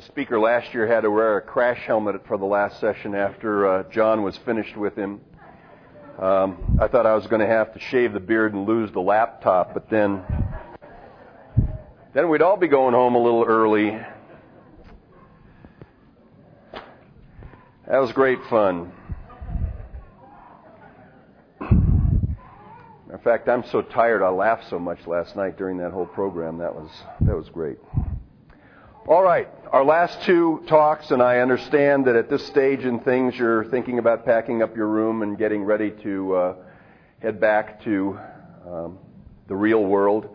The speaker last year had to wear a crash helmet for the last session after uh, John was finished with him. Um, I thought I was going to have to shave the beard and lose the laptop, but then then we'd all be going home a little early. That was great fun. In fact, I'm so tired I laughed so much last night during that whole program. That was that was great. All right, our last two talks, and I understand that at this stage in things you're thinking about packing up your room and getting ready to uh, head back to um, the real world.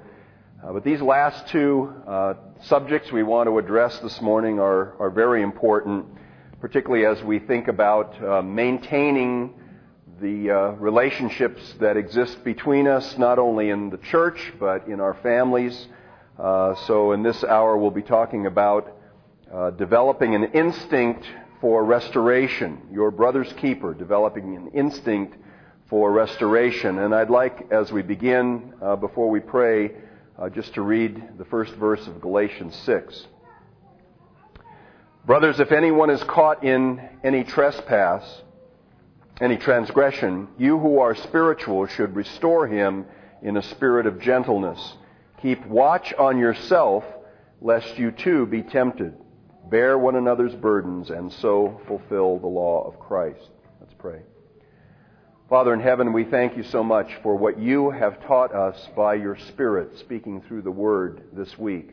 Uh, but these last two uh, subjects we want to address this morning are, are very important, particularly as we think about uh, maintaining the uh, relationships that exist between us, not only in the church, but in our families uh, so, in this hour, we'll be talking about uh, developing an instinct for restoration. Your brother's keeper, developing an instinct for restoration. And I'd like, as we begin, uh, before we pray, uh, just to read the first verse of Galatians 6. Brothers, if anyone is caught in any trespass, any transgression, you who are spiritual should restore him in a spirit of gentleness. Keep watch on yourself, lest you too be tempted. Bear one another's burdens, and so fulfill the law of Christ. Let's pray. Father in heaven, we thank you so much for what you have taught us by your Spirit speaking through the Word this week.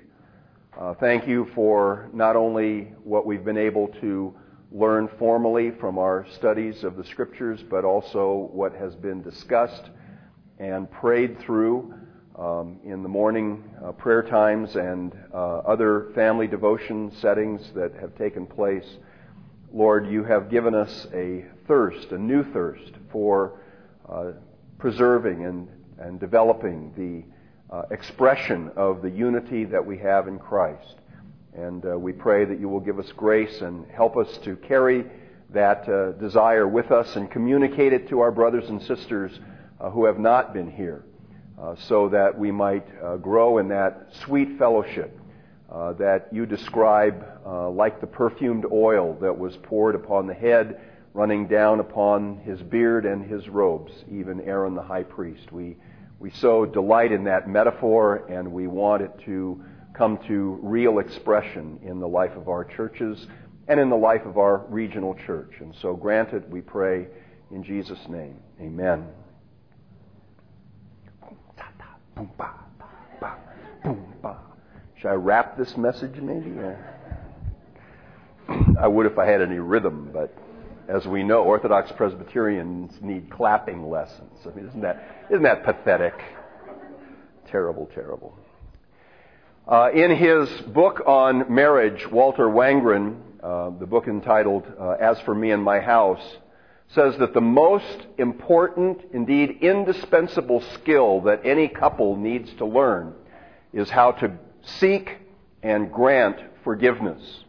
Uh, thank you for not only what we've been able to learn formally from our studies of the Scriptures, but also what has been discussed and prayed through um, in the morning uh, prayer times and uh, other family devotion settings that have taken place. Lord, you have given us a thirst, a new thirst for uh, preserving and, and developing the uh, expression of the unity that we have in Christ. And uh, we pray that you will give us grace and help us to carry that uh, desire with us and communicate it to our brothers and sisters who have not been here uh, so that we might uh, grow in that sweet fellowship uh, that you describe uh, like the perfumed oil that was poured upon the head, running down upon his beard and his robes, even Aaron the high priest. We, we so delight in that metaphor, and we want it to come to real expression in the life of our churches and in the life of our regional church. And so grant it, we pray, in Jesus' name. Amen. Boom, ba, ba, boom, ba. Should I rap this message maybe? I would if I had any rhythm, but as we know, Orthodox Presbyterians need clapping lessons. I mean, isn't that, isn't that pathetic? Terrible, terrible. Uh, in his book on marriage, Walter Wangerin, uh, the book entitled uh, As for Me and My House, says that the most important, indeed indispensable skill that any couple needs to learn is how to seek and grant forgiveness.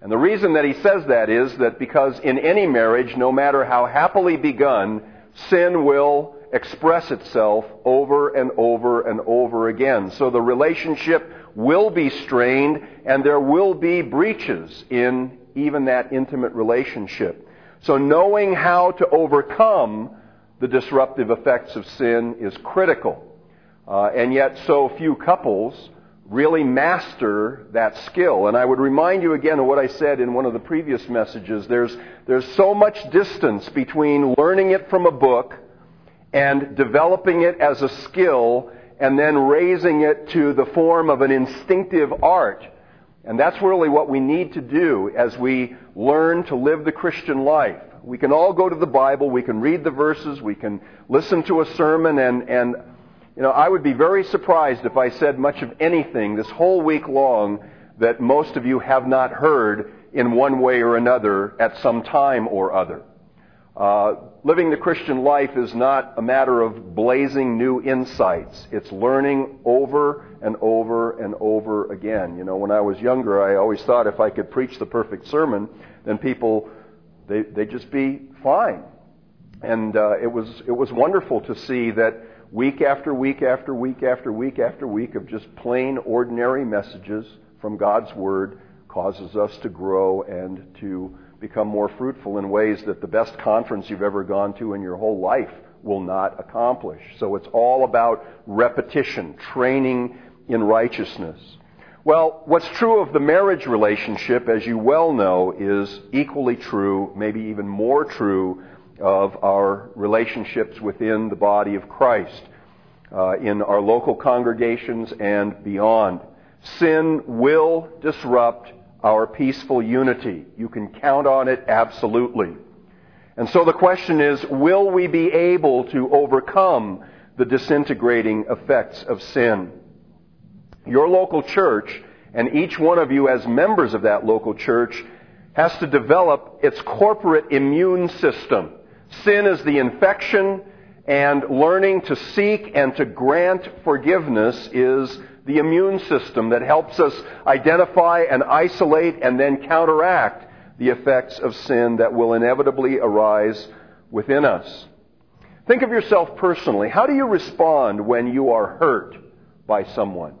And the reason that he says that is that because in any marriage, no matter how happily begun, sin will express itself over and over and over again. So the relationship will be strained and there will be breaches in even that intimate relationship. So knowing how to overcome the disruptive effects of sin is critical. Uh, and yet so few couples really master that skill. And I would remind you again of what I said in one of the previous messages. There's, there's so much distance between learning it from a book and developing it as a skill and then raising it to the form of an instinctive art and that's really what we need to do as we learn to live the Christian life. We can all go to the Bible, we can read the verses, we can listen to a sermon, and, and you know, I would be very surprised if I said much of anything this whole week long that most of you have not heard in one way or another at some time or other. Uh, living the Christian life is not a matter of blazing new insights. It's learning over and over and over again. You know, when I was younger, I always thought if I could preach the perfect sermon, then people, they, they'd just be fine. And uh, it, was, it was wonderful to see that week after week after week after week after week of just plain, ordinary messages from God's Word causes us to grow and to become more fruitful in ways that the best conference you've ever gone to in your whole life will not accomplish. So it's all about repetition, training in righteousness. Well, what's true of the marriage relationship, as you well know, is equally true, maybe even more true, of our relationships within the body of Christ, uh, in our local congregations and beyond. Sin will disrupt our peaceful unity. You can count on it absolutely. And so the question is, will we be able to overcome the disintegrating effects of sin? Your local church, and each one of you as members of that local church, has to develop its corporate immune system. Sin is the infection, and learning to seek and to grant forgiveness is the immune system that helps us identify and isolate and then counteract the effects of sin that will inevitably arise within us. Think of yourself personally. How do you respond when you are hurt by someone?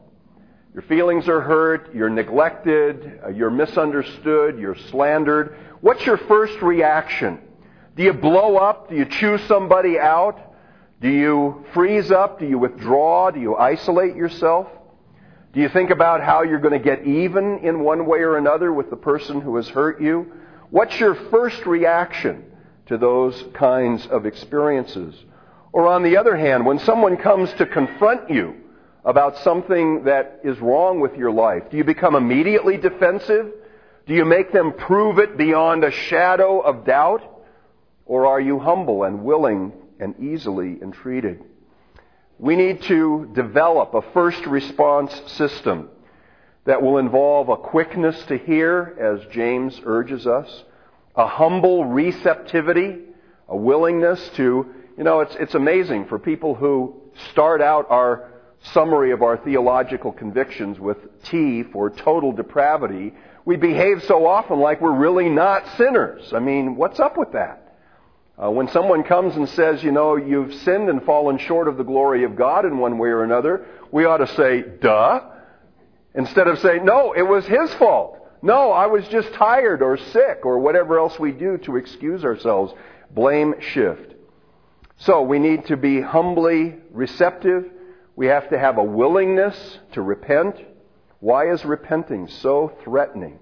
Your feelings are hurt, you're neglected, uh, you're misunderstood, you're slandered. What's your first reaction? Do you blow up? Do you chew somebody out? Do you freeze up? Do you withdraw? Do you isolate yourself? Do you think about how you're going to get even in one way or another with the person who has hurt you? What's your first reaction to those kinds of experiences? Or on the other hand, when someone comes to confront you about something that is wrong with your life, do you become immediately defensive? Do you make them prove it beyond a shadow of doubt? Or are you humble and willing and easily entreated? We need to develop a first response system that will involve a quickness to hear, as James urges us, a humble receptivity, a willingness to, you know, it's, it's amazing for people who start out our summary of our theological convictions with T for total depravity. We behave so often like we're really not sinners. I mean, what's up with that? Uh, when someone comes and says, you know, you've sinned and fallen short of the glory of God in one way or another, we ought to say, duh, instead of saying, no, it was his fault. No, I was just tired or sick or whatever else we do to excuse ourselves. Blame shift. So we need to be humbly receptive. We have to have a willingness to repent. Why is repenting so threatening?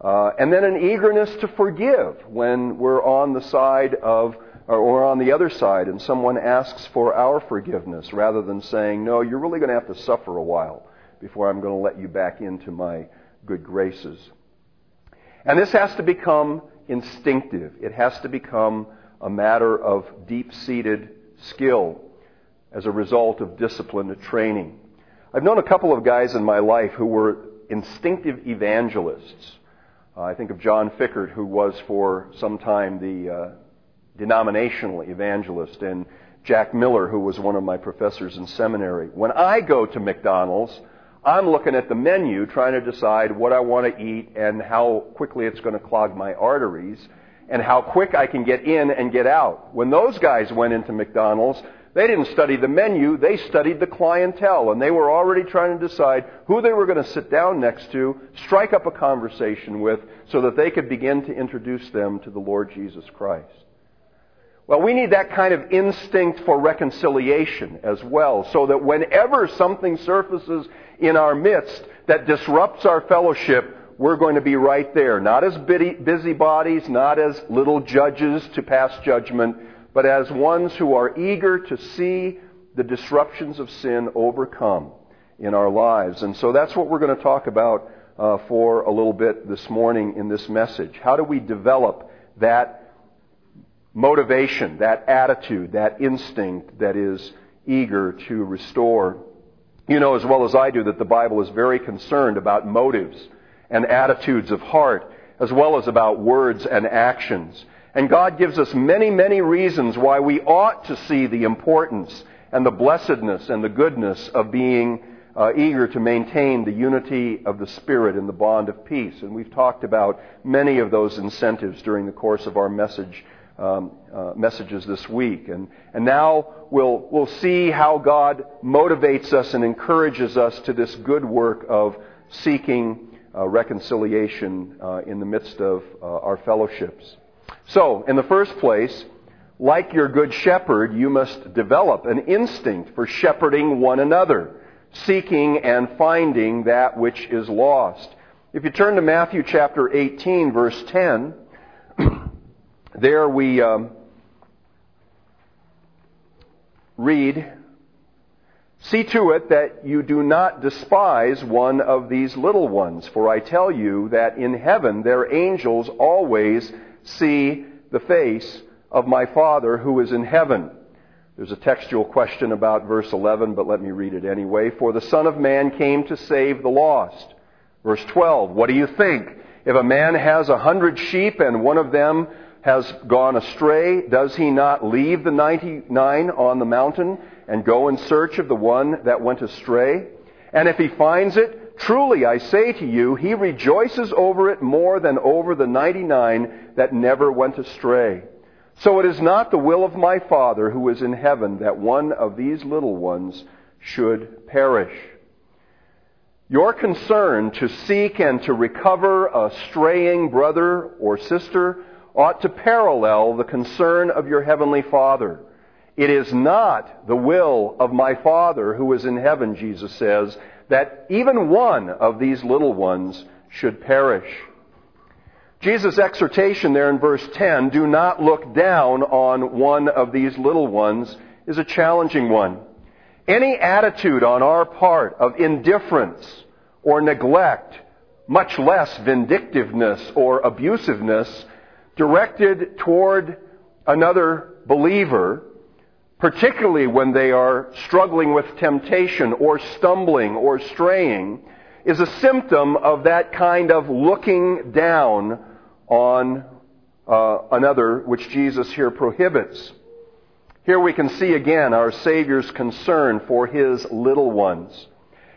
Uh, and then an eagerness to forgive when we're on the side of, or on the other side and someone asks for our forgiveness rather than saying, no, you're really going to have to suffer a while before I'm going to let you back into my good graces. And this has to become instinctive. It has to become a matter of deep-seated skill as a result of disciplined training. I've known a couple of guys in my life who were instinctive evangelists. Uh, I think of John Fickert, who was for some time the uh, denominational evangelist, and Jack Miller, who was one of my professors in seminary. When I go to McDonald's, I'm looking at the menu trying to decide what I want to eat and how quickly it's going to clog my arteries and how quick I can get in and get out. When those guys went into McDonald's, they didn't study the menu, they studied the clientele, and they were already trying to decide who they were going to sit down next to, strike up a conversation with, so that they could begin to introduce them to the Lord Jesus Christ. Well, we need that kind of instinct for reconciliation as well, so that whenever something surfaces in our midst that disrupts our fellowship, we're going to be right there. Not as busybodies, not as little judges to pass judgment, but as ones who are eager to see the disruptions of sin overcome in our lives. And so that's what we're going to talk about uh, for a little bit this morning in this message. How do we develop that motivation, that attitude, that instinct that is eager to restore? You know as well as I do that the Bible is very concerned about motives and attitudes of heart, as well as about words and actions. And God gives us many, many reasons why we ought to see the importance and the blessedness and the goodness of being uh, eager to maintain the unity of the Spirit in the bond of peace. And we've talked about many of those incentives during the course of our message, um, uh, messages this week. And, and now we'll, we'll see how God motivates us and encourages us to this good work of seeking uh, reconciliation uh, in the midst of uh, our fellowships. So, in the first place, like your good shepherd, you must develop an instinct for shepherding one another, seeking and finding that which is lost. If you turn to Matthew chapter 18, verse 10, there we um, read, See to it that you do not despise one of these little ones, for I tell you that in heaven their angels always see the face of my Father who is in heaven. There's a textual question about verse 11, but let me read it anyway. For the Son of Man came to save the lost. Verse 12, what do you think? If a man has a hundred sheep and one of them has gone astray, does he not leave the 99 on the mountain and go in search of the one that went astray? And if he finds it, truly I say to you, he rejoices over it more than over the 99 that never went astray. So it is not the will of my Father who is in heaven that one of these little ones should perish. Your concern to seek and to recover a straying brother or sister ought to parallel the concern of your heavenly Father. It is not the will of my Father who is in heaven, Jesus says, that even one of these little ones should perish. Jesus' exhortation there in verse 10, do not look down on one of these little ones, is a challenging one. Any attitude on our part of indifference or neglect, much less vindictiveness or abusiveness, directed toward another believer, particularly when they are struggling with temptation or stumbling or straying, is a symptom of that kind of looking down on uh, another, which Jesus here prohibits. Here we can see again our Savior's concern for His little ones.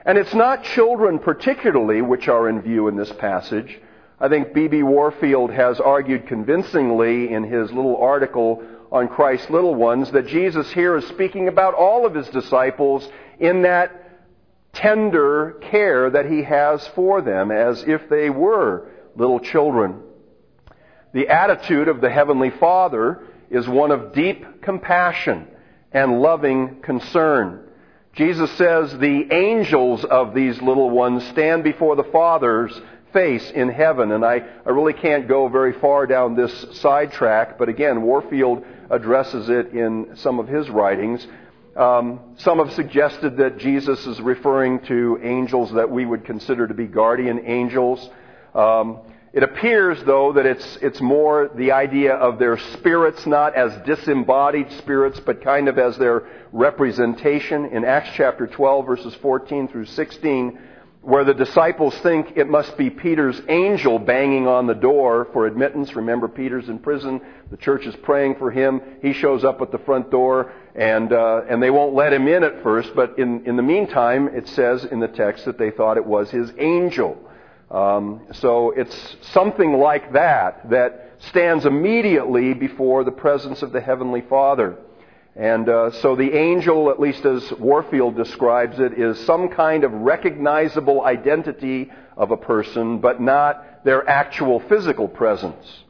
And it's not children particularly which are in view in this passage. I think B.B. Warfield has argued convincingly in his little article on Christ's little ones that Jesus here is speaking about all of his disciples in that tender care that he has for them as if they were little children. The attitude of the Heavenly Father is one of deep compassion and loving concern. Jesus says the angels of these little ones stand before the Father's face in heaven. And I, I really can't go very far down this sidetrack, but again, Warfield addresses it in some of his writings. Um, some have suggested that Jesus is referring to angels that we would consider to be guardian angels. Um, it appears, though, that it's, it's more the idea of their spirits, not as disembodied spirits, but kind of as their representation. In Acts chapter 12, verses 14 through 16, where the disciples think it must be Peter's angel banging on the door for admittance. Remember, Peter's in prison. The church is praying for him. He shows up at the front door, and uh, and they won't let him in at first. But in in the meantime, it says in the text that they thought it was his angel. Um, so it's something like that that stands immediately before the presence of the heavenly Father. And uh, so the angel, at least as Warfield describes it, is some kind of recognizable identity of a person, but not their actual physical presence.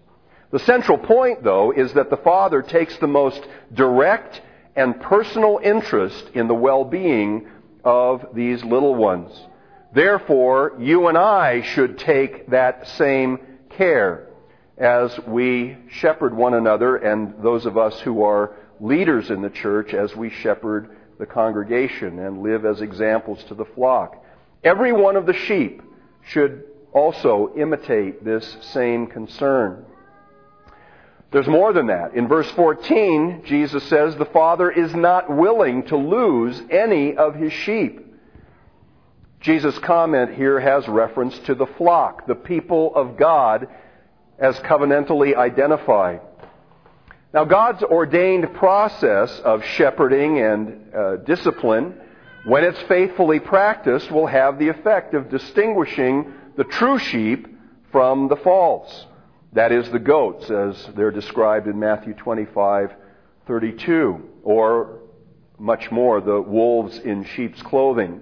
The central point, though, is that the Father takes the most direct and personal interest in the well-being of these little ones. Therefore, you and I should take that same care as we shepherd one another and those of us who are leaders in the church as we shepherd the congregation and live as examples to the flock. Every one of the sheep should also imitate this same concern. There's more than that. In verse 14, Jesus says the Father is not willing to lose any of his sheep. Jesus' comment here has reference to the flock, the people of God, as covenantally identified. Now, God's ordained process of shepherding and uh, discipline, when it's faithfully practiced, will have the effect of distinguishing the true sheep from the false. That is, the goats, as they're described in Matthew 25 32, or much more, the wolves in sheep's clothing.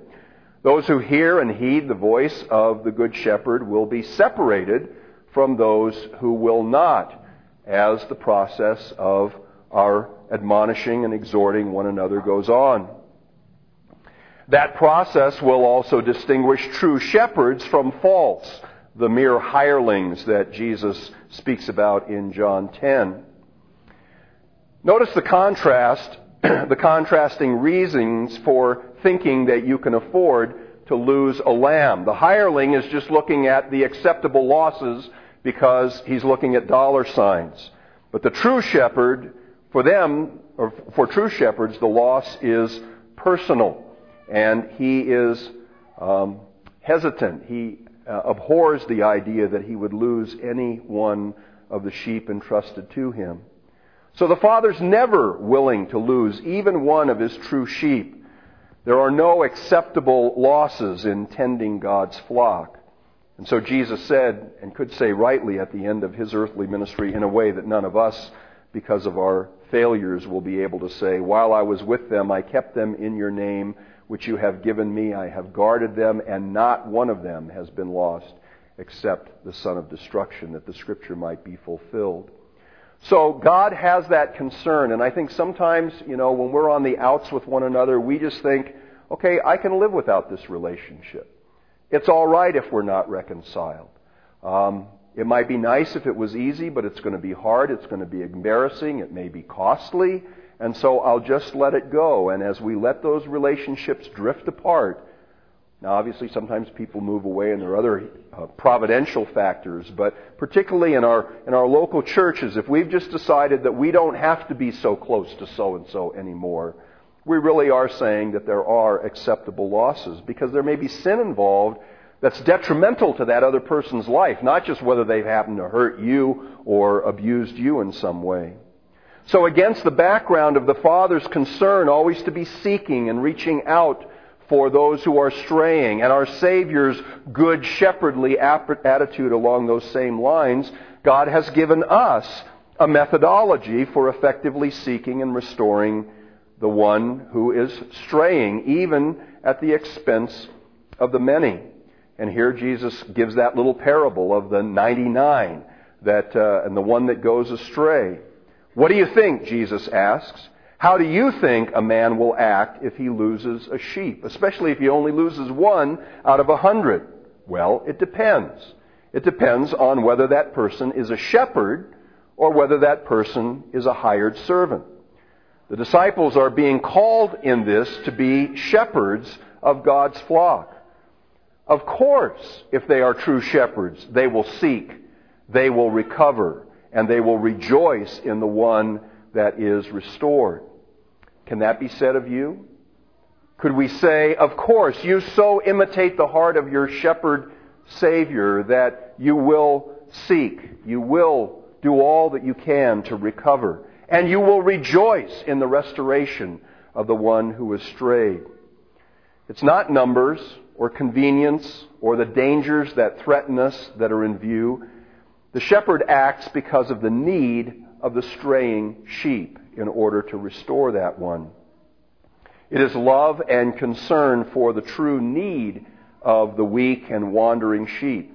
Those who hear and heed the voice of the Good Shepherd will be separated from those who will not, as the process of our admonishing and exhorting one another goes on. That process will also distinguish true shepherds from false, the mere hirelings that Jesus speaks about in John 10. Notice the contrast, the contrasting reasons for thinking that you can afford to lose a lamb. The hireling is just looking at the acceptable losses because he's looking at dollar signs. But the true shepherd, for them, or for true shepherds, the loss is personal. And he is um, hesitant. He uh, abhors the idea that he would lose any one of the sheep entrusted to him. So the Father's never willing to lose even one of his true sheep. There are no acceptable losses in tending God's flock. And so Jesus said, and could say rightly at the end of his earthly ministry in a way that none of us, because of our failures, will be able to say, While I was with them, I kept them in your name, which you have given me. I have guarded them, and not one of them has been lost except the son of destruction, that the scripture might be fulfilled. So God has that concern, and I think sometimes, you know, when we're on the outs with one another, we just think, okay, I can live without this relationship. It's all right if we're not reconciled. Um, it might be nice if it was easy, but it's going to be hard. It's going to be embarrassing. It may be costly. And so I'll just let it go. And as we let those relationships drift apart, now obviously sometimes people move away and there are other uh, providential factors, but particularly in our, in our local churches, if we've just decided that we don't have to be so close to so and so anymore, we really are saying that there are acceptable losses because there may be sin involved that's detrimental to that other person's life, not just whether they've happened to hurt you or abused you in some way. So, against the background of the Father's concern always to be seeking and reaching out for those who are straying, and our Savior's good shepherdly attitude along those same lines, God has given us a methodology for effectively seeking and restoring the one who is straying, even at the expense of the many. And here Jesus gives that little parable of the 99 that, uh, and the one that goes astray. What do you think? Jesus asks. How do you think a man will act if he loses a sheep, especially if he only loses one out of a hundred? Well, it depends. It depends on whether that person is a shepherd or whether that person is a hired servant. The disciples are being called in this to be shepherds of God's flock. Of course, if they are true shepherds, they will seek, they will recover, and they will rejoice in the one that is restored. Can that be said of you? Could we say, of course, you so imitate the heart of your shepherd Savior that you will seek, you will do all that you can to recover, and you will rejoice in the restoration of the one who is strayed. It's not numbers or convenience or the dangers that threaten us that are in view. The shepherd acts because of the need of the straying sheep in order to restore that one. It is love and concern for the true need of the weak and wandering sheep.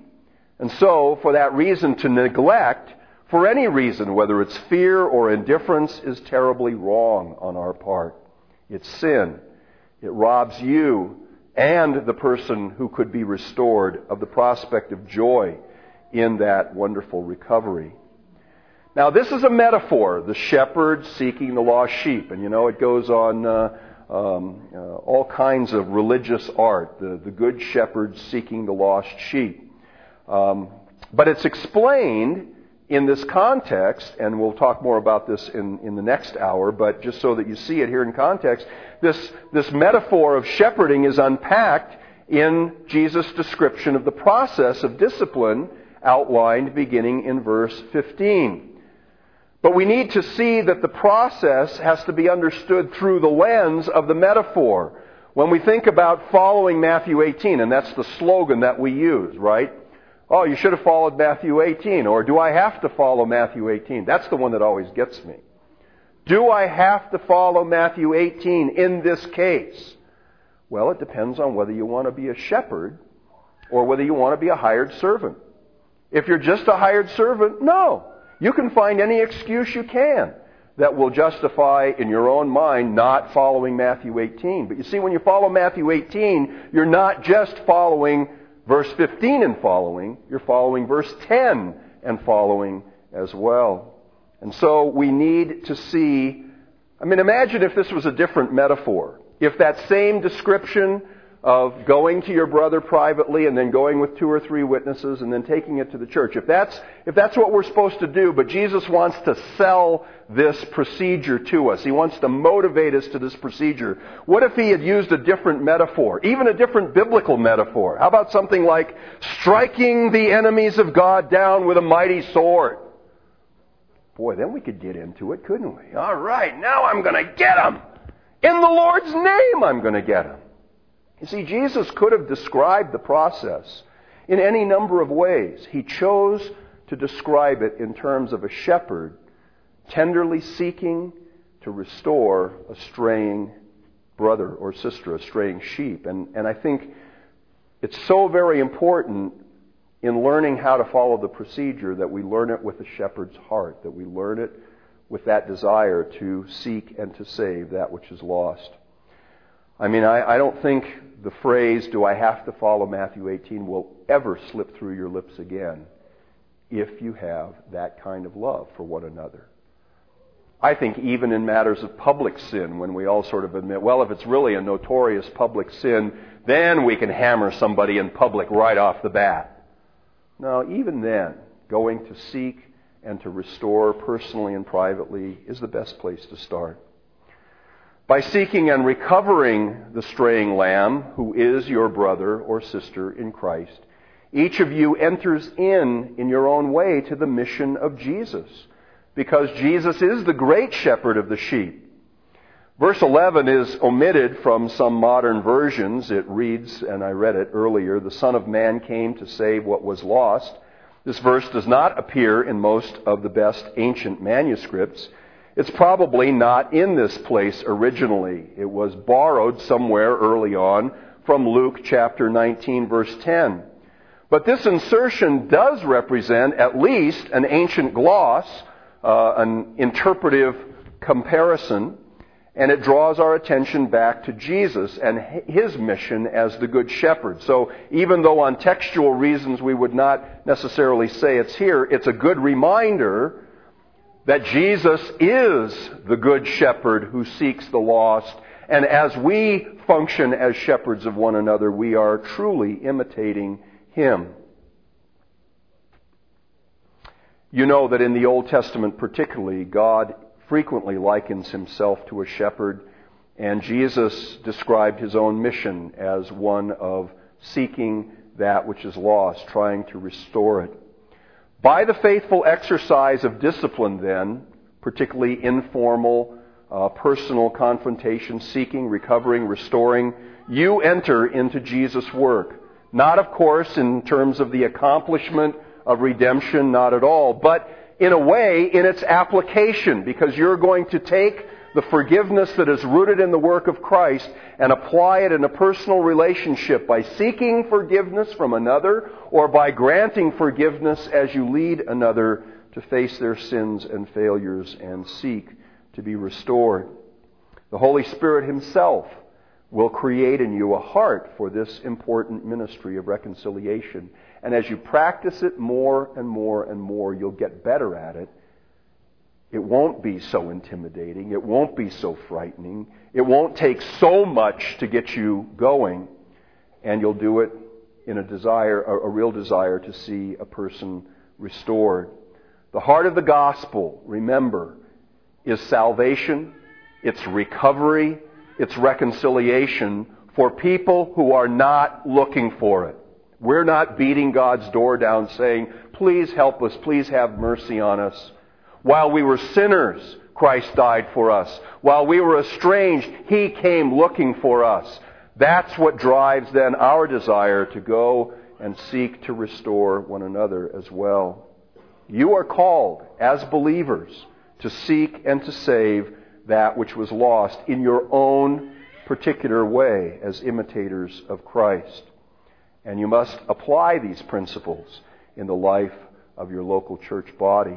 And so, for that reason, to neglect, for any reason, whether it's fear or indifference, is terribly wrong on our part. It's sin. It robs you and the person who could be restored of the prospect of joy in that wonderful recovery. Now, this is a metaphor, the shepherd seeking the lost sheep. And you know, it goes on uh, um, uh, all kinds of religious art, the, the good shepherd seeking the lost sheep. Um, but it's explained in this context, and we'll talk more about this in, in the next hour, but just so that you see it here in context, this, this metaphor of shepherding is unpacked in Jesus' description of the process of discipline outlined beginning in verse 15. But we need to see that the process has to be understood through the lens of the metaphor. When we think about following Matthew 18, and that's the slogan that we use, right? Oh, you should have followed Matthew 18, or do I have to follow Matthew 18? That's the one that always gets me. Do I have to follow Matthew 18 in this case? Well, it depends on whether you want to be a shepherd or whether you want to be a hired servant. If you're just a hired servant, no. You can find any excuse you can that will justify in your own mind not following Matthew 18. But you see, when you follow Matthew 18, you're not just following verse 15 and following, you're following verse 10 and following as well. And so we need to see, I mean, imagine if this was a different metaphor. If that same description of going to your brother privately and then going with two or three witnesses and then taking it to the church. If that's, if that's what we're supposed to do, but Jesus wants to sell this procedure to us. He wants to motivate us to this procedure. What if he had used a different metaphor? Even a different biblical metaphor? How about something like striking the enemies of God down with a mighty sword? Boy, then we could get into it, couldn't we? All right, now I'm going to get them. In the Lord's name, I'm going to get them. You see, Jesus could have described the process in any number of ways. He chose to describe it in terms of a shepherd tenderly seeking to restore a straying brother or sister, a straying sheep. And, and I think it's so very important in learning how to follow the procedure that we learn it with a shepherd's heart, that we learn it with that desire to seek and to save that which is lost. I mean, I, I don't think the phrase, do I have to follow Matthew 18, will ever slip through your lips again if you have that kind of love for one another. I think even in matters of public sin, when we all sort of admit, well, if it's really a notorious public sin, then we can hammer somebody in public right off the bat. No, even then, going to seek and to restore personally and privately is the best place to start. By seeking and recovering the straying lamb, who is your brother or sister in Christ, each of you enters in, in your own way, to the mission of Jesus because Jesus is the great shepherd of the sheep. Verse 11 is omitted from some modern versions. It reads, and I read it earlier, the Son of Man came to save what was lost. This verse does not appear in most of the best ancient manuscripts. It's probably not in this place originally. It was borrowed somewhere early on from Luke chapter 19 verse 10. But this insertion does represent at least an ancient gloss uh, an interpretive comparison, and it draws our attention back to Jesus and his mission as the Good Shepherd. So even though on textual reasons we would not necessarily say it's here, it's a good reminder that Jesus is the Good Shepherd who seeks the lost. And as we function as shepherds of one another, we are truly imitating him. You know that in the Old Testament, particularly, God frequently likens himself to a shepherd, and Jesus described his own mission as one of seeking that which is lost, trying to restore it. By the faithful exercise of discipline, then, particularly informal, uh, personal confrontation, seeking, recovering, restoring, you enter into Jesus' work. Not, of course, in terms of the accomplishment of redemption, not at all, but in a way, in its application, because you're going to take the forgiveness that is rooted in the work of Christ and apply it in a personal relationship by seeking forgiveness from another or by granting forgiveness as you lead another to face their sins and failures and seek to be restored. The Holy Spirit Himself will create in you a heart for this important ministry of reconciliation. And as you practice it more and more and more, you'll get better at it. It won't be so intimidating. It won't be so frightening. It won't take so much to get you going. And you'll do it in a desire, a, real desire to see a person restored. The heart of the gospel, remember, is salvation, it's recovery, it's reconciliation for people who are not looking for it. We're not beating God's door down saying, please help us, please have mercy on us. While we were sinners, Christ died for us. While we were estranged, He came looking for us. That's what drives then our desire to go and seek to restore one another as well. You are called as believers to seek and to save that which was lost in your own particular way as imitators of Christ. And you must apply these principles in the life of your local church body.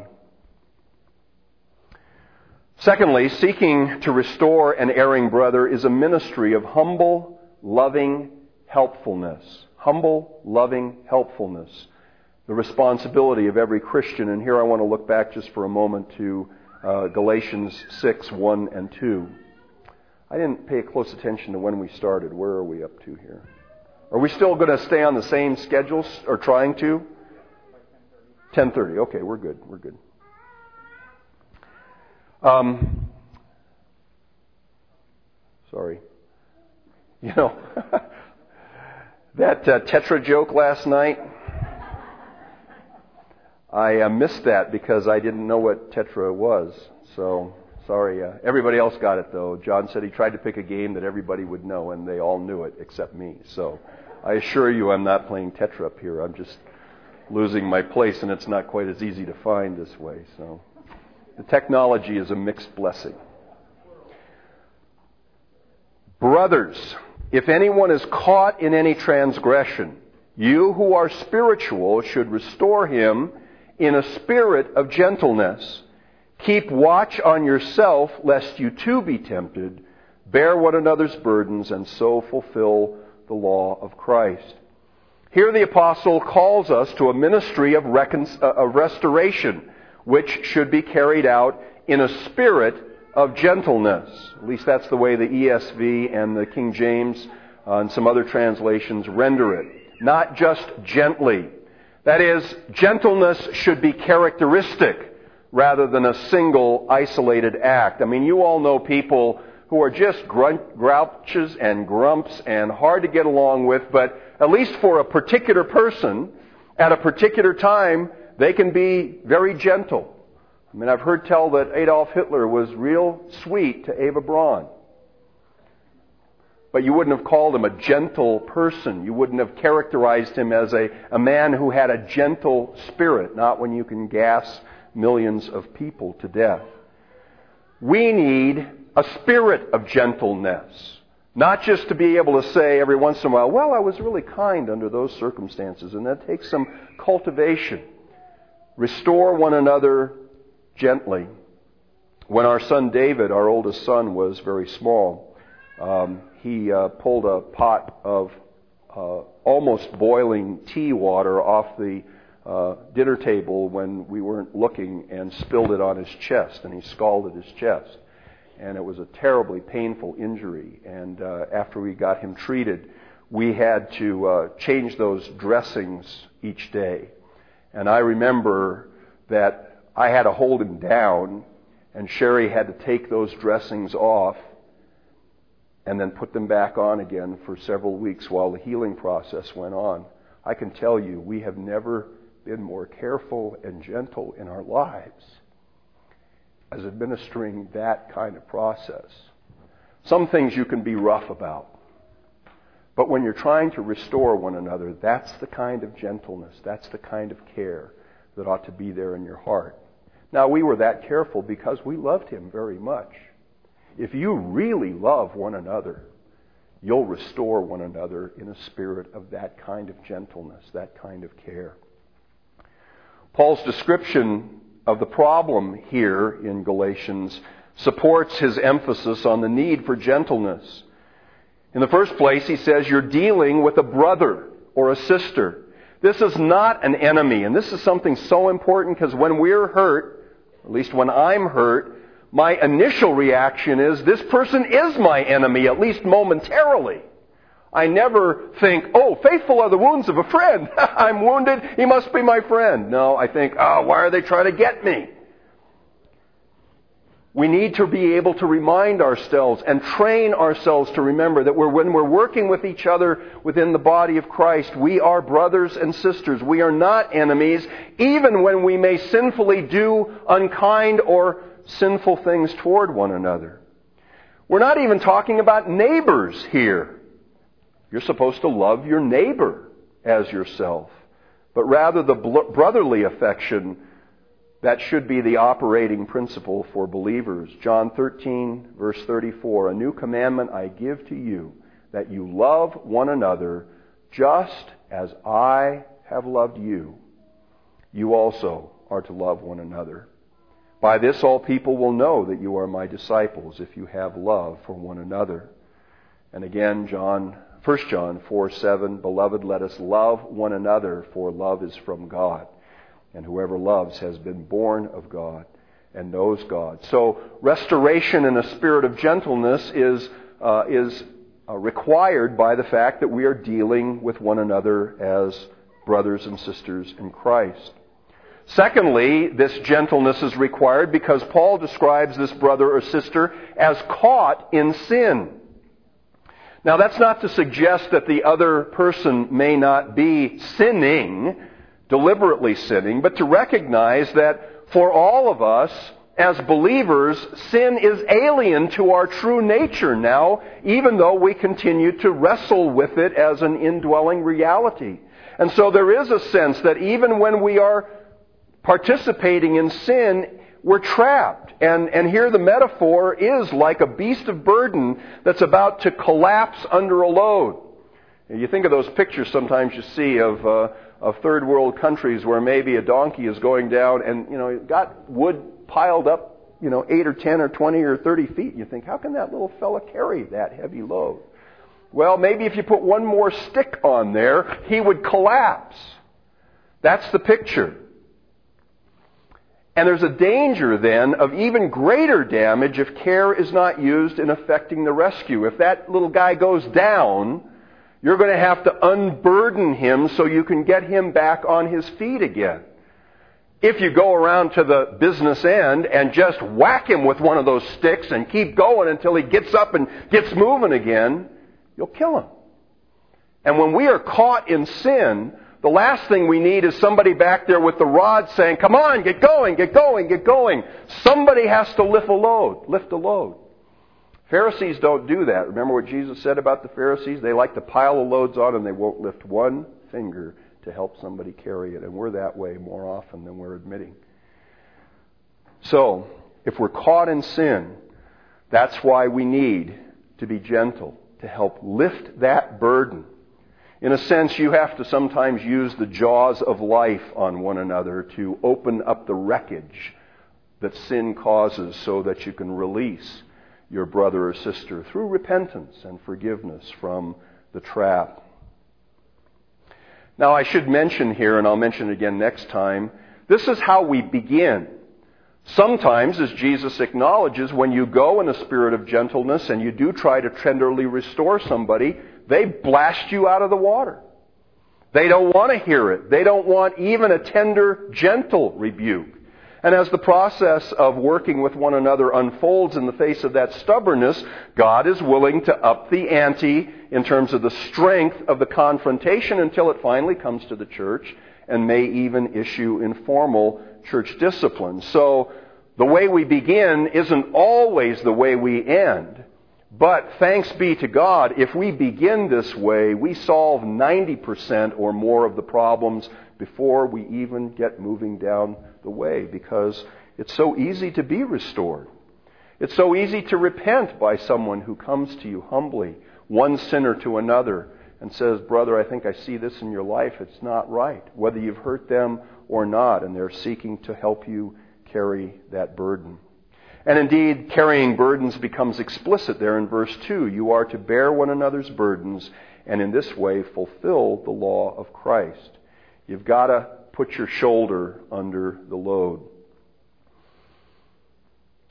Secondly, seeking to restore an erring brother is a ministry of humble, loving helpfulness. Humble, loving helpfulness. The responsibility of every Christian. And here I want to look back just for a moment to uh, Galatians 6, 1 and 2. I didn't pay close attention to when we started. Where are we up to here? Are we still going to stay on the same schedules or trying to? 10:30. Okay, we're good. We're good. Um, sorry. You know, that uh, Tetra joke last night, I uh, missed that because I didn't know what Tetra was. So, sorry. Uh, everybody else got it, though. John said he tried to pick a game that everybody would know, and they all knew it except me. So, I assure you I'm not playing Tetra up here. I'm just losing my place, and it's not quite as easy to find this way. So. The technology is a mixed blessing. Brothers, if anyone is caught in any transgression, you who are spiritual should restore him in a spirit of gentleness. Keep watch on yourself, lest you too be tempted. Bear one another's burdens, and so fulfill the law of Christ. Here the apostle calls us to a ministry of, recon- uh, of restoration which should be carried out in a spirit of gentleness. At least that's the way the ESV and the King James uh, and some other translations render it. Not just gently. That is, gentleness should be characteristic rather than a single isolated act. I mean, you all know people who are just grunt, grouches and grumps and hard to get along with, but at least for a particular person, at a particular time, they can be very gentle. I mean, I've heard tell that Adolf Hitler was real sweet to Eva Braun. But you wouldn't have called him a gentle person. You wouldn't have characterized him as a, a man who had a gentle spirit, not when you can gas millions of people to death. We need a spirit of gentleness. Not just to be able to say every once in a while, well, I was really kind under those circumstances. And that takes some cultivation. Restore one another gently. When our son David, our oldest son, was very small, um, he uh, pulled a pot of uh, almost boiling tea water off the uh, dinner table when we weren't looking and spilled it on his chest, and he scalded his chest. And it was a terribly painful injury. And uh, after we got him treated, we had to uh, change those dressings each day. And I remember that I had to hold him down, and Sherry had to take those dressings off and then put them back on again for several weeks while the healing process went on. I can tell you, we have never been more careful and gentle in our lives as administering that kind of process. Some things you can be rough about. But when you're trying to restore one another, that's the kind of gentleness, that's the kind of care that ought to be there in your heart. Now, we were that careful because we loved him very much. If you really love one another, you'll restore one another in a spirit of that kind of gentleness, that kind of care. Paul's description of the problem here in Galatians supports his emphasis on the need for gentleness. In the first place, he says you're dealing with a brother or a sister. This is not an enemy, and this is something so important because when we're hurt, at least when I'm hurt, my initial reaction is this person is my enemy, at least momentarily. I never think, oh, faithful are the wounds of a friend. I'm wounded, he must be my friend. No, I think, oh, why are they trying to get me? We need to be able to remind ourselves and train ourselves to remember that we're, when we're working with each other within the body of Christ, we are brothers and sisters. We are not enemies, even when we may sinfully do unkind or sinful things toward one another. We're not even talking about neighbors here. You're supposed to love your neighbor as yourself. But rather, the brotherly affection That should be the operating principle for believers. John 13, verse 34 A new commandment I give to you, that you love one another just as I have loved you. You also are to love one another. By this all people will know that you are my disciples if you have love for one another. And again, John, 1 John 4 7, Beloved, let us love one another, for love is from God. And whoever loves has been born of God and knows God. So restoration in a spirit of gentleness is, uh, is uh, required by the fact that we are dealing with one another as brothers and sisters in Christ. Secondly, this gentleness is required because Paul describes this brother or sister as caught in sin. Now, that's not to suggest that the other person may not be sinning, deliberately sinning, but to recognize that for all of us, as believers, sin is alien to our true nature now, even though we continue to wrestle with it as an indwelling reality. And so there is a sense that even when we are participating in sin, we're trapped. And, and here the metaphor is like a beast of burden that's about to collapse under a load. You think of those pictures sometimes you see of, uh, of third world countries where maybe a donkey is going down and, you know, got wood piled up, you know, 8 or 10 or 20 or 30 feet. You think, how can that little fella carry that heavy load? Well, maybe if you put one more stick on there, he would collapse. That's the picture. And there's a danger then of even greater damage if care is not used in effecting the rescue. If that little guy goes down, you're going to have to unburden him so you can get him back on his feet again. If you go around to the business end and just whack him with one of those sticks and keep going until he gets up and gets moving again, you'll kill him. And when we are caught in sin, the last thing we need is somebody back there with the rod saying, come on, get going, get going, get going. Somebody has to lift a load, lift a load. Pharisees don't do that. Remember what Jesus said about the Pharisees? They like to pile the loads on and they won't lift one finger to help somebody carry it. And we're that way more often than we're admitting. So, if we're caught in sin, that's why we need to be gentle, to help lift that burden in a sense, you have to sometimes use the jaws of life on one another to open up the wreckage that sin causes so that you can release your brother or sister through repentance and forgiveness from the trap. Now, I should mention here, and I'll mention it again next time, this is how we begin. Sometimes, as Jesus acknowledges, when you go in a spirit of gentleness and you do try to tenderly restore somebody, they blast you out of the water. They don't want to hear it. They don't want even a tender, gentle rebuke. And as the process of working with one another unfolds in the face of that stubbornness, God is willing to up the ante in terms of the strength of the confrontation until it finally comes to the church and may even issue informal church discipline. So the way we begin isn't always the way we end. But thanks be to God, if we begin this way, we solve 90% or more of the problems before we even get moving down the way because it's so easy to be restored. It's so easy to repent by someone who comes to you humbly, one sinner to another, and says, Brother, I think I see this in your life. It's not right, whether you've hurt them or not, and they're seeking to help you carry that burden. And indeed, carrying burdens becomes explicit there in verse 2. You are to bear one another's burdens and in this way fulfill the law of Christ. You've got to put your shoulder under the load.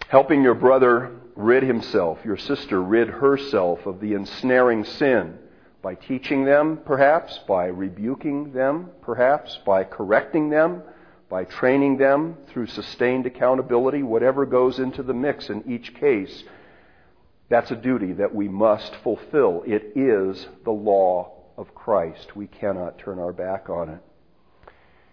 Helping your brother rid himself, your sister rid herself of the ensnaring sin by teaching them, perhaps, by rebuking them, perhaps, by correcting them, by training them through sustained accountability, whatever goes into the mix in each case, that's a duty that we must fulfill. It is the law of Christ. We cannot turn our back on it.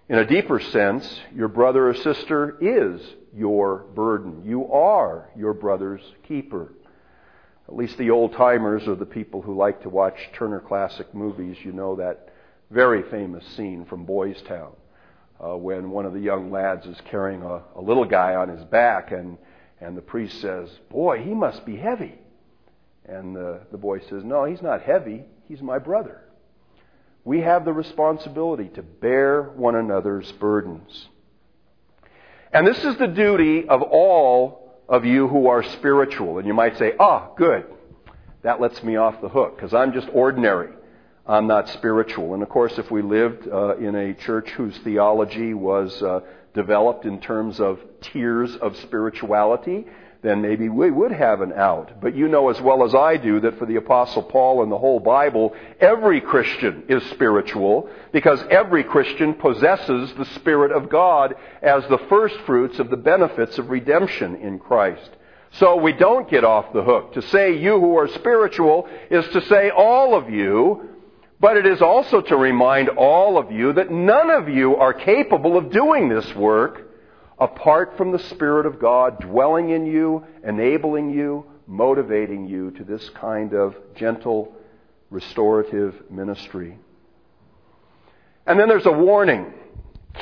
In a deeper sense, your brother or sister is your burden. You are your brother's keeper. At least the old timers or the people who like to watch Turner Classic movies, you know that very famous scene from Boys Town uh, when one of the young lads is carrying a, a little guy on his back, and, and the priest says, Boy, he must be heavy. And the, the boy says, No, he's not heavy. He's my brother. We have the responsibility to bear one another's burdens. And this is the duty of all of you who are spiritual. And you might say, ah, good. That lets me off the hook because I'm just ordinary. I'm not spiritual. And of course, if we lived uh, in a church whose theology was uh, developed in terms of tiers of spirituality, then maybe we would have an out. But you know as well as I do that for the Apostle Paul and the whole Bible, every Christian is spiritual because every Christian possesses the Spirit of God as the first fruits of the benefits of redemption in Christ. So we don't get off the hook. To say you who are spiritual is to say all of you, but it is also to remind all of you that none of you are capable of doing this work apart from the Spirit of God dwelling in you, enabling you, motivating you to this kind of gentle, restorative ministry. And then there's a warning.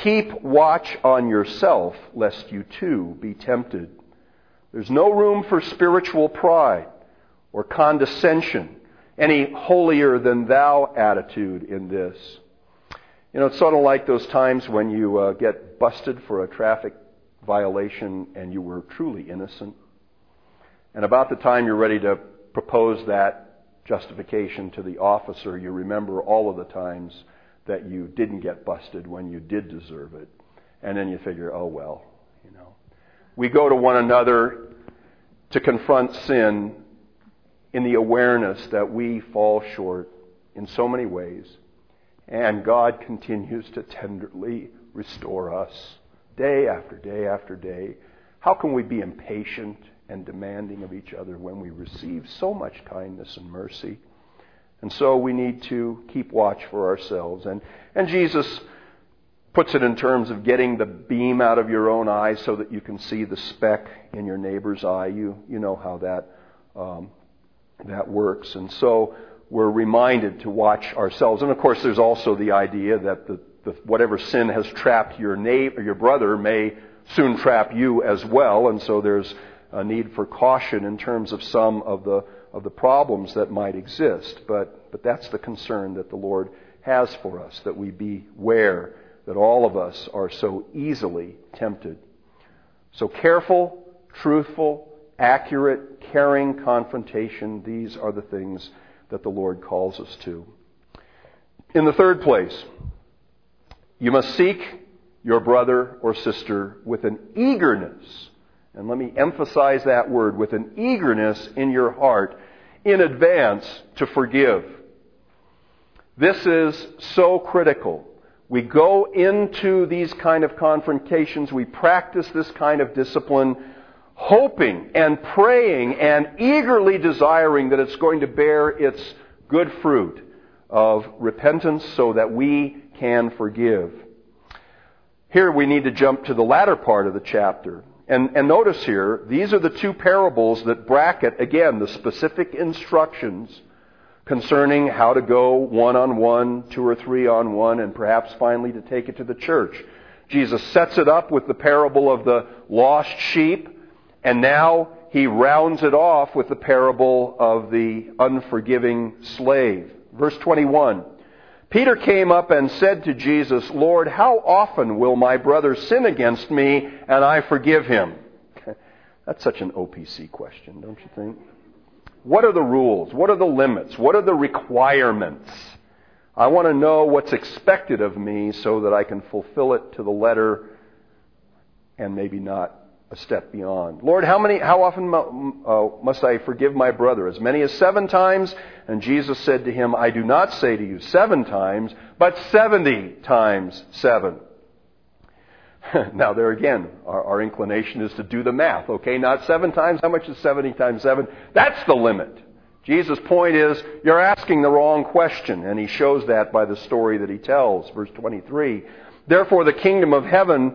Keep watch on yourself, lest you too be tempted. There's no room for spiritual pride or condescension, any holier than thou attitude in this. You know, it's sort of like those times when you uh, get busted for a traffic violation and you were truly innocent. And about the time you're ready to propose that justification to the officer, you remember all of the times that you didn't get busted when you did deserve it. And then you figure, oh well, you know. We go to one another to confront sin in the awareness that we fall short in so many ways. And God continues to tenderly restore us day after day after day. How can we be impatient and demanding of each other when we receive so much kindness and mercy? And so we need to keep watch for ourselves. And, and Jesus puts it in terms of getting the beam out of your own eye so that you can see the speck in your neighbor's eye. You, you know how that, um, that works. And so we're reminded to watch ourselves. And of course, there's also the idea that the the, whatever sin has trapped your neighbor, your brother may soon trap you as well, and so there's a need for caution in terms of some of the of the problems that might exist. But but that's the concern that the Lord has for us that we beware that all of us are so easily tempted. So careful, truthful, accurate, caring confrontation, these are the things that the Lord calls us to. In the third place, you must seek your brother or sister with an eagerness. And let me emphasize that word with an eagerness in your heart in advance to forgive. This is so critical. We go into these kind of confrontations, we practice this kind of discipline, hoping and praying and eagerly desiring that it's going to bear its good fruit of repentance so that we can forgive. Here we need to jump to the latter part of the chapter. And, and notice here, these are the two parables that bracket, again, the specific instructions concerning how to go one on one, two or three on one, and perhaps finally to take it to the church. Jesus sets it up with the parable of the lost sheep, and now he rounds it off with the parable of the unforgiving slave. Verse 21. Peter came up and said to Jesus, Lord, how often will my brother sin against me and I forgive him? That's such an OPC question, don't you think? What are the rules? What are the limits? What are the requirements? I want to know what's expected of me so that I can fulfill it to the letter and maybe not a step beyond. Lord, how many, how often uh, must I forgive my brother? As many as seven times? And Jesus said to him, I do not say to you seven times, but seventy times seven. now there again, our, our inclination is to do the math. Okay, not seven times. How much is seventy times seven? That's the limit. Jesus' point is, you're asking the wrong question, and he shows that by the story that he tells. Verse 23. Therefore the kingdom of heaven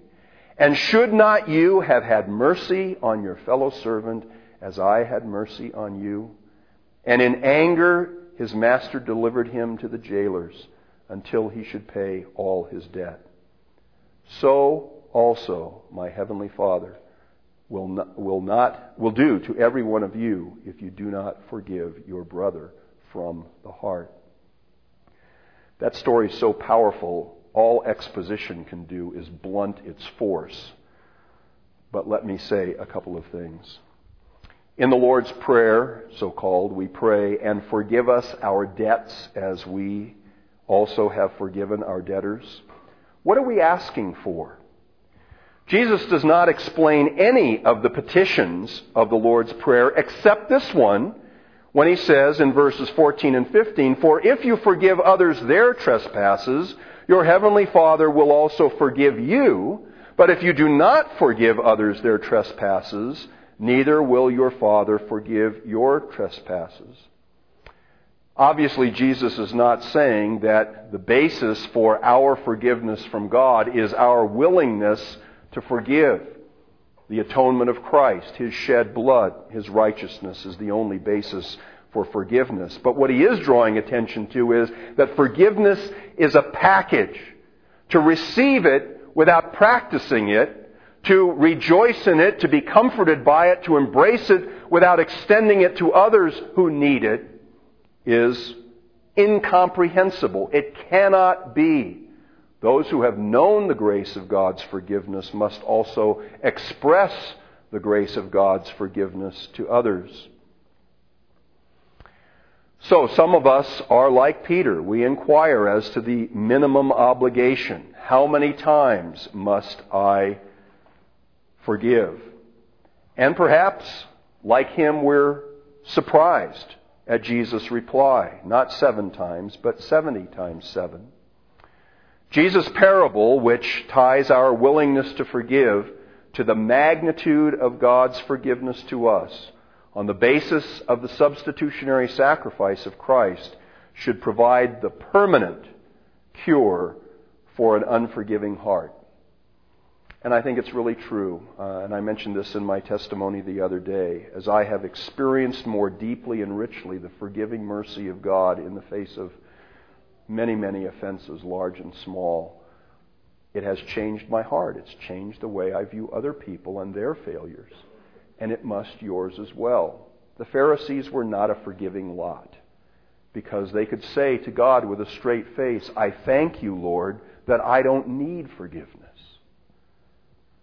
And should not you have had mercy on your fellow servant as I had mercy on you?" And in anger his master delivered him to the jailers until he should pay all his debt. So also my heavenly Father will not, will not will do to every one of you if you do not forgive your brother from the heart. That story is so powerful, all exposition can do is blunt its force. But let me say a couple of things. In the Lord's Prayer, so called, we pray, and forgive us our debts as we also have forgiven our debtors. What are we asking for? Jesus does not explain any of the petitions of the Lord's Prayer except this one when he says in verses 14 and 15, For if you forgive others their trespasses, your heavenly Father will also forgive you. But if you do not forgive others their trespasses, neither will your Father forgive your trespasses. Obviously, Jesus is not saying that the basis for our forgiveness from God is our willingness to forgive. The atonement of Christ, His shed blood, His righteousness is the only basis for forgiveness. But what he is drawing attention to is that forgiveness is a package. To receive it without practicing it, to rejoice in it, to be comforted by it, to embrace it without extending it to others who need it, is incomprehensible. It cannot be. Those who have known the grace of God's forgiveness must also express the grace of God's forgiveness to others. So, some of us are like Peter. We inquire as to the minimum obligation. How many times must I forgive? And perhaps, like him, we're surprised at Jesus' reply. Not seven times, but 70 times seven. Jesus' parable, which ties our willingness to forgive to the magnitude of God's forgiveness to us on the basis of the substitutionary sacrifice of Christ, should provide the permanent cure for an unforgiving heart. And I think it's really true. Uh, and I mentioned this in my testimony the other day. As I have experienced more deeply and richly the forgiving mercy of God in the face of many, many offenses, large and small. It has changed my heart. It's changed the way I view other people and their failures. And it must yours as well. The Pharisees were not a forgiving lot because they could say to God with a straight face, I thank you, Lord, that I don't need forgiveness.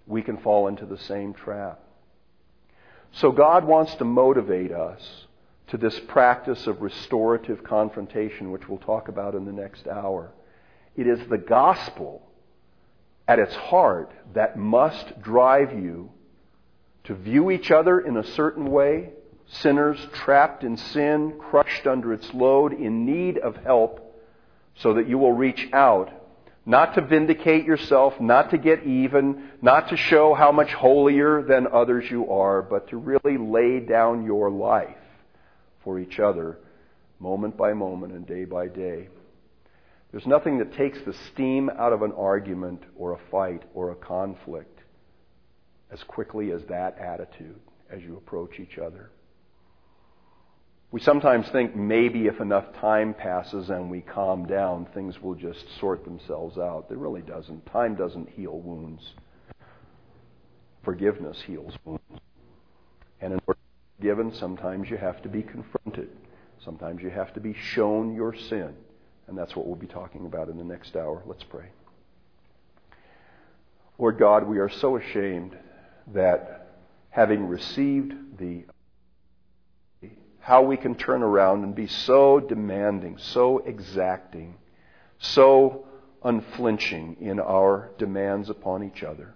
We can fall into the same trap. So God wants to motivate us to this practice of restorative confrontation, which we'll talk about in the next hour. It is the gospel at its heart that must drive you to view each other in a certain way, sinners trapped in sin, crushed under its load, in need of help, so that you will reach out, not to vindicate yourself, not to get even, not to show how much holier than others you are, but to really lay down your life for each other, moment by moment and day by day. There's nothing that takes the steam out of an argument or a fight or a conflict as quickly as that attitude as you approach each other. We sometimes think maybe if enough time passes and we calm down, things will just sort themselves out. It really doesn't. Time doesn't heal wounds. Forgiveness heals wounds. And in order to be forgiven, sometimes you have to be confronted. Sometimes you have to be shown your sin. And that's what we'll be talking about in the next hour. Let's pray. Lord God, we are so ashamed that having received the how we can turn around and be so demanding, so exacting, so unflinching in our demands upon each other.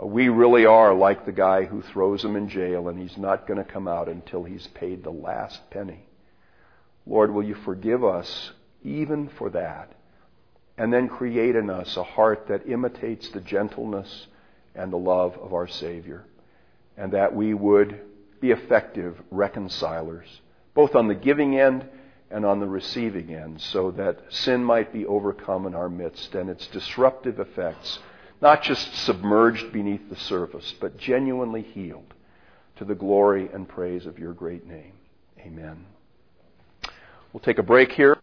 Uh, we really are like the guy who throws him in jail and he's not going to come out until he's paid the last penny. Lord, will you forgive us even for that? And then create in us a heart that imitates the gentleness and the love of our Savior. And that we would be effective reconcilers, both on the giving end and on the receiving end, so that sin might be overcome in our midst and its disruptive effects, not just submerged beneath the surface, but genuinely healed to the glory and praise of your great name. Amen. We'll take a break here.